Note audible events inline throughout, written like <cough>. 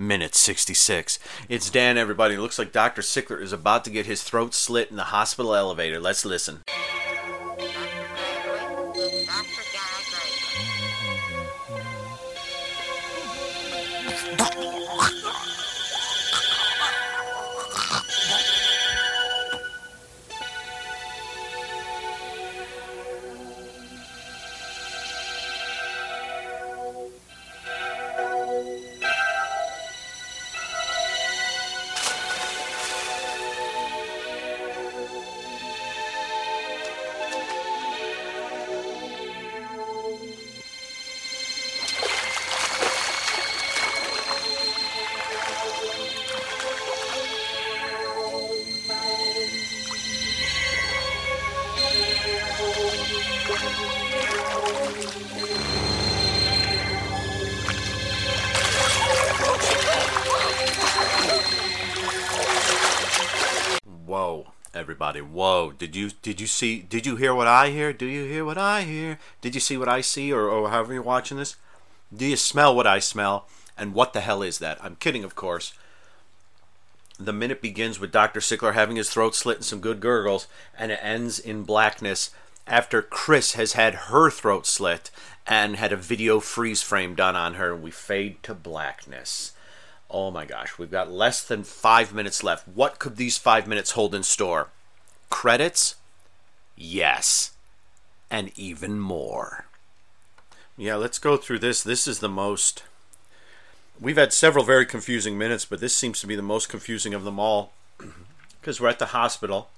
Minute 66. It's Dan, everybody. It looks like Dr. Sickler is about to get his throat slit in the hospital elevator. Let's listen. Everybody! Whoa! Did you did you see? Did you hear what I hear? Do you hear what I hear? Did you see what I see, or, or however you're watching this? Do you smell what I smell? And what the hell is that? I'm kidding, of course. The minute begins with Dr. Sickler having his throat slit and some good gurgles, and it ends in blackness after Chris has had her throat slit and had a video freeze frame done on her, and we fade to blackness. Oh my gosh, we've got less than five minutes left. What could these five minutes hold in store? Credits? Yes. And even more. Yeah, let's go through this. This is the most. We've had several very confusing minutes, but this seems to be the most confusing of them all. <clears throat> Because we're at the hospital,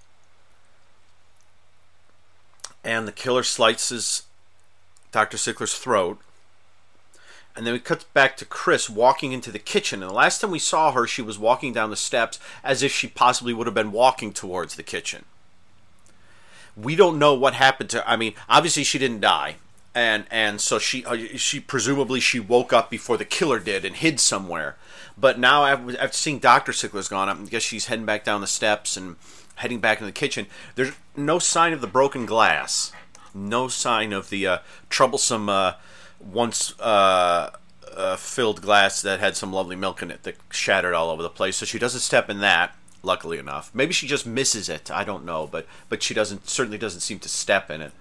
and the killer slices Dr. Sickler's throat. And then we cut back to Chris walking into the kitchen. And the last time we saw her, she was walking down the steps as if she possibly would have been walking towards the kitchen. We don't know what happened to. I mean, obviously she didn't die, and and so she uh, she presumably she woke up before the killer did and hid somewhere. But now after seeing Doctor Sickler's gone, I guess she's heading back down the steps and heading back into the kitchen. There's no sign of the broken glass, no sign of the uh, troublesome. Uh, once uh, uh, filled glass that had some lovely milk in it that shattered all over the place. So she doesn't step in that. Luckily enough, maybe she just misses it. I don't know, but but she doesn't certainly doesn't seem to step in it.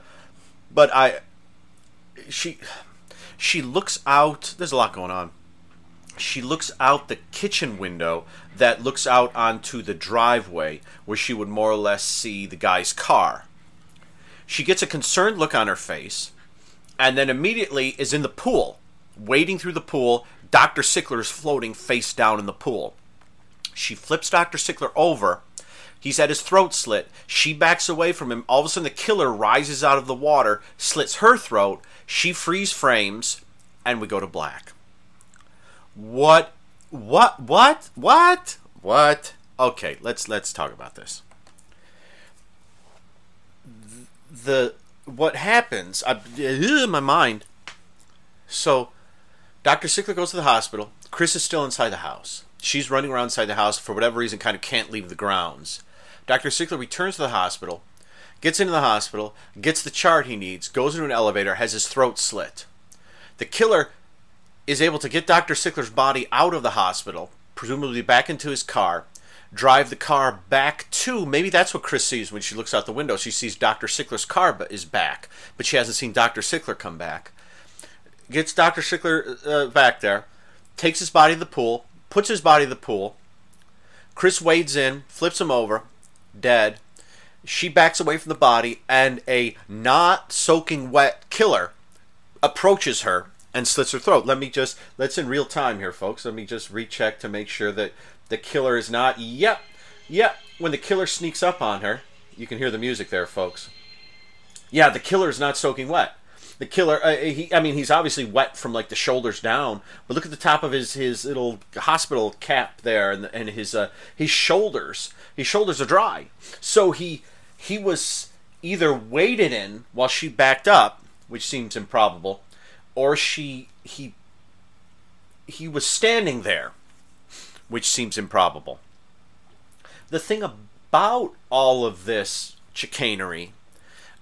But I, she, she looks out. There's a lot going on. She looks out the kitchen window that looks out onto the driveway where she would more or less see the guy's car. She gets a concerned look on her face and then immediately is in the pool, wading through the pool. Dr. Sickler is floating face down in the pool. She flips Dr. Sickler over. He's had his throat slit. She backs away from him. All of a sudden, the killer rises out of the water, slits her throat. She freeze frames, and we go to black. What? What? What? What? What? Okay, let's let's talk about this. The what happens I, my mind so dr sickler goes to the hospital chris is still inside the house she's running around inside the house for whatever reason kind of can't leave the grounds dr sickler returns to the hospital gets into the hospital gets the chart he needs goes into an elevator has his throat slit the killer is able to get dr sickler's body out of the hospital presumably back into his car drive the car back to maybe that's what Chris sees when she looks out the window. She sees Dr. Sickler's car is back, but she hasn't seen Dr. Sickler come back. Gets Dr. Sickler uh, back there, takes his body to the pool, puts his body in the pool. Chris wades in, flips him over, dead. She backs away from the body, and a not soaking wet killer approaches her and slits her throat. Let me just, let's in real time here, folks. Let me just recheck to make sure that the killer is not. Yep, yep. When the killer sneaks up on her, you can hear the music there, folks. Yeah, the killer is not soaking wet. The killer. Uh, he, I mean, he's obviously wet from like the shoulders down, but look at the top of his his little hospital cap there, and and his uh, his shoulders. His shoulders are dry, so he he was either waded in while she backed up, which seems improbable, or she he he was standing there, which seems improbable. The thing about all of this chicanery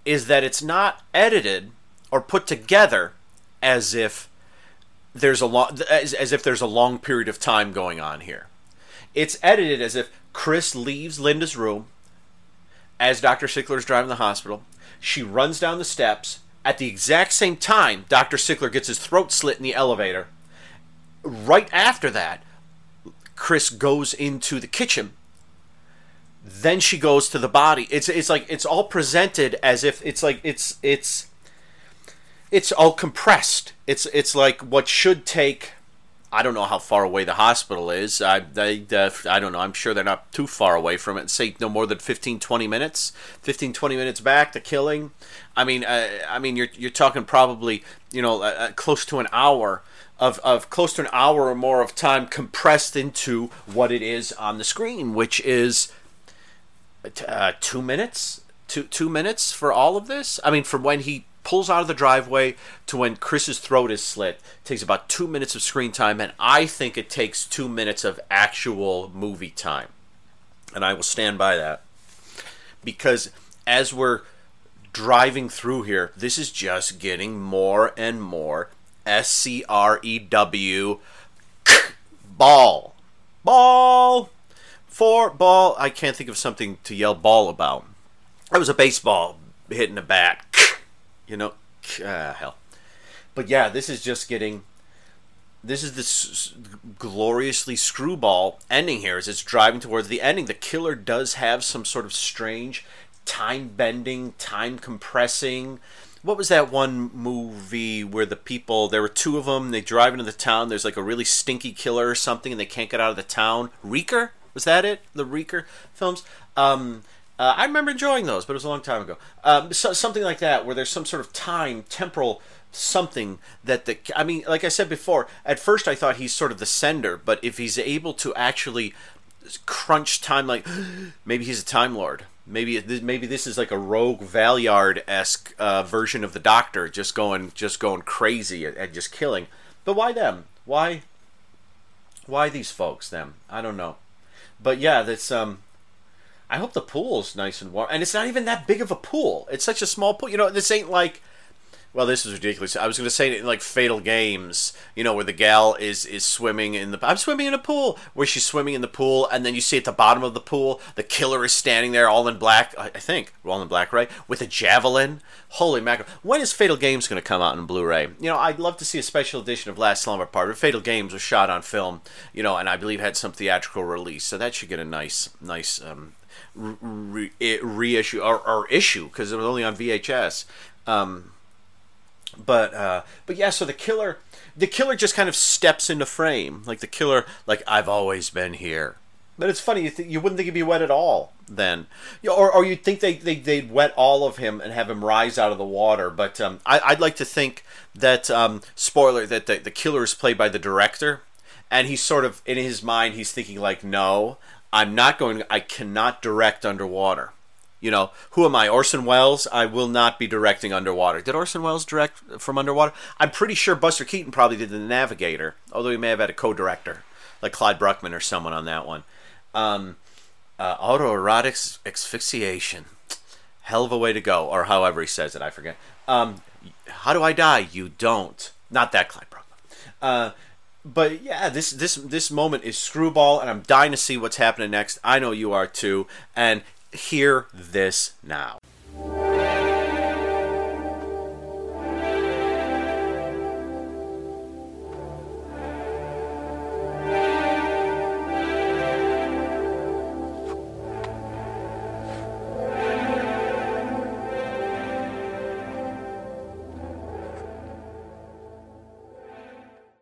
is that it's not edited or put together as if there's a long as, as if there's a long period of time going on here. It's edited as if Chris leaves Linda's room as Dr. Sickler is driving the hospital. She runs down the steps. At the exact same time, Dr. Sickler gets his throat slit in the elevator. Right after that, Chris goes into the kitchen then she goes to the body it's it's like it's all presented as if it's like it's it's it's all compressed it's it's like what should take I don't know how far away the hospital is. I, they, uh, I don't know. I'm sure they're not too far away from it. Say no more than 15, 20 minutes. 15, 20 minutes back, the killing. I mean, uh, I mean, you're, you're talking probably, you know, uh, uh close to an hour of, of close to an hour or more of time compressed into what it is on the screen, which is uh, two minutes, two two minutes for all of this. I mean, from when he pulls out of the driveway to when Chris's throat is slit It takes about two minutes of screen time, and I think it takes two minutes of actual movie time, and I will stand by that because as we're driving through here, this is just getting more and more S C R E W ball ball Four ball. I can't think of something to yell ball about. It was a baseball hitting a bat. You know, ah, hell. But yeah, this is just getting. This is this gloriously screwball ending here as it's driving towards the ending. The killer does have some sort of strange time bending, time compressing. What was that one movie where the people, there were two of them, they drive into the town, there's like a really stinky killer or something, and they can't get out of the town? Reeker? Was that it? The Reeker films? Um, uh, I remember enjoying those, but it was a long time ago. Um, so, something like that, where there's some sort of time, temporal something that the. I mean, like I said before, at first I thought he's sort of the sender, but if he's able to actually crunch time, like <gasps> maybe he's a time lord. Maybe maybe this is like a rogue Valeyard esque uh, version of the Doctor, just going just going crazy and just killing. But why them? Why? Why these folks? Them? I don't know. But yeah, that's um. I hope the pool's nice and warm, and it's not even that big of a pool. It's such a small pool. You know, this ain't like well, this is ridiculous. I was going to say in like Fatal Games, you know, where the gal is is swimming in the. I'm swimming in a pool where she's swimming in the pool, and then you see at the bottom of the pool the killer is standing there, all in black. I think all in black, right, with a javelin. Holy mackerel! When is Fatal Games going to come out in Blu-ray? You know, I'd love to see a special edition of Last Slumber Party. Fatal Games was shot on film, you know, and I believe had some theatrical release, so that should get a nice, nice um, re- reissue or, or issue because it was only on VHS. Um, but uh, but yeah, so the killer the killer just kind of steps into frame, like the killer, like I've always been here. But it's funny, you, th- you wouldn't think he'd be wet at all then, or or you'd think they they they'd wet all of him and have him rise out of the water. But um, I, would like to think that um, spoiler that the, the killer is played by the director, and he's sort of in his mind he's thinking like, no, I'm not going, I cannot direct underwater. You know, who am I? Orson Welles? I will not be directing Underwater. Did Orson Welles direct from Underwater? I'm pretty sure Buster Keaton probably did The Navigator, although he may have had a co director, like Clyde Bruckman or someone on that one. Um, uh, autoerotic asphyxiation. Hell of a way to go, or however he says it, I forget. Um, how do I die? You don't. Not that Clyde Bruckman. Uh, but yeah, this this this moment is screwball, and I'm dying to see what's happening next. I know you are too. And hear this now.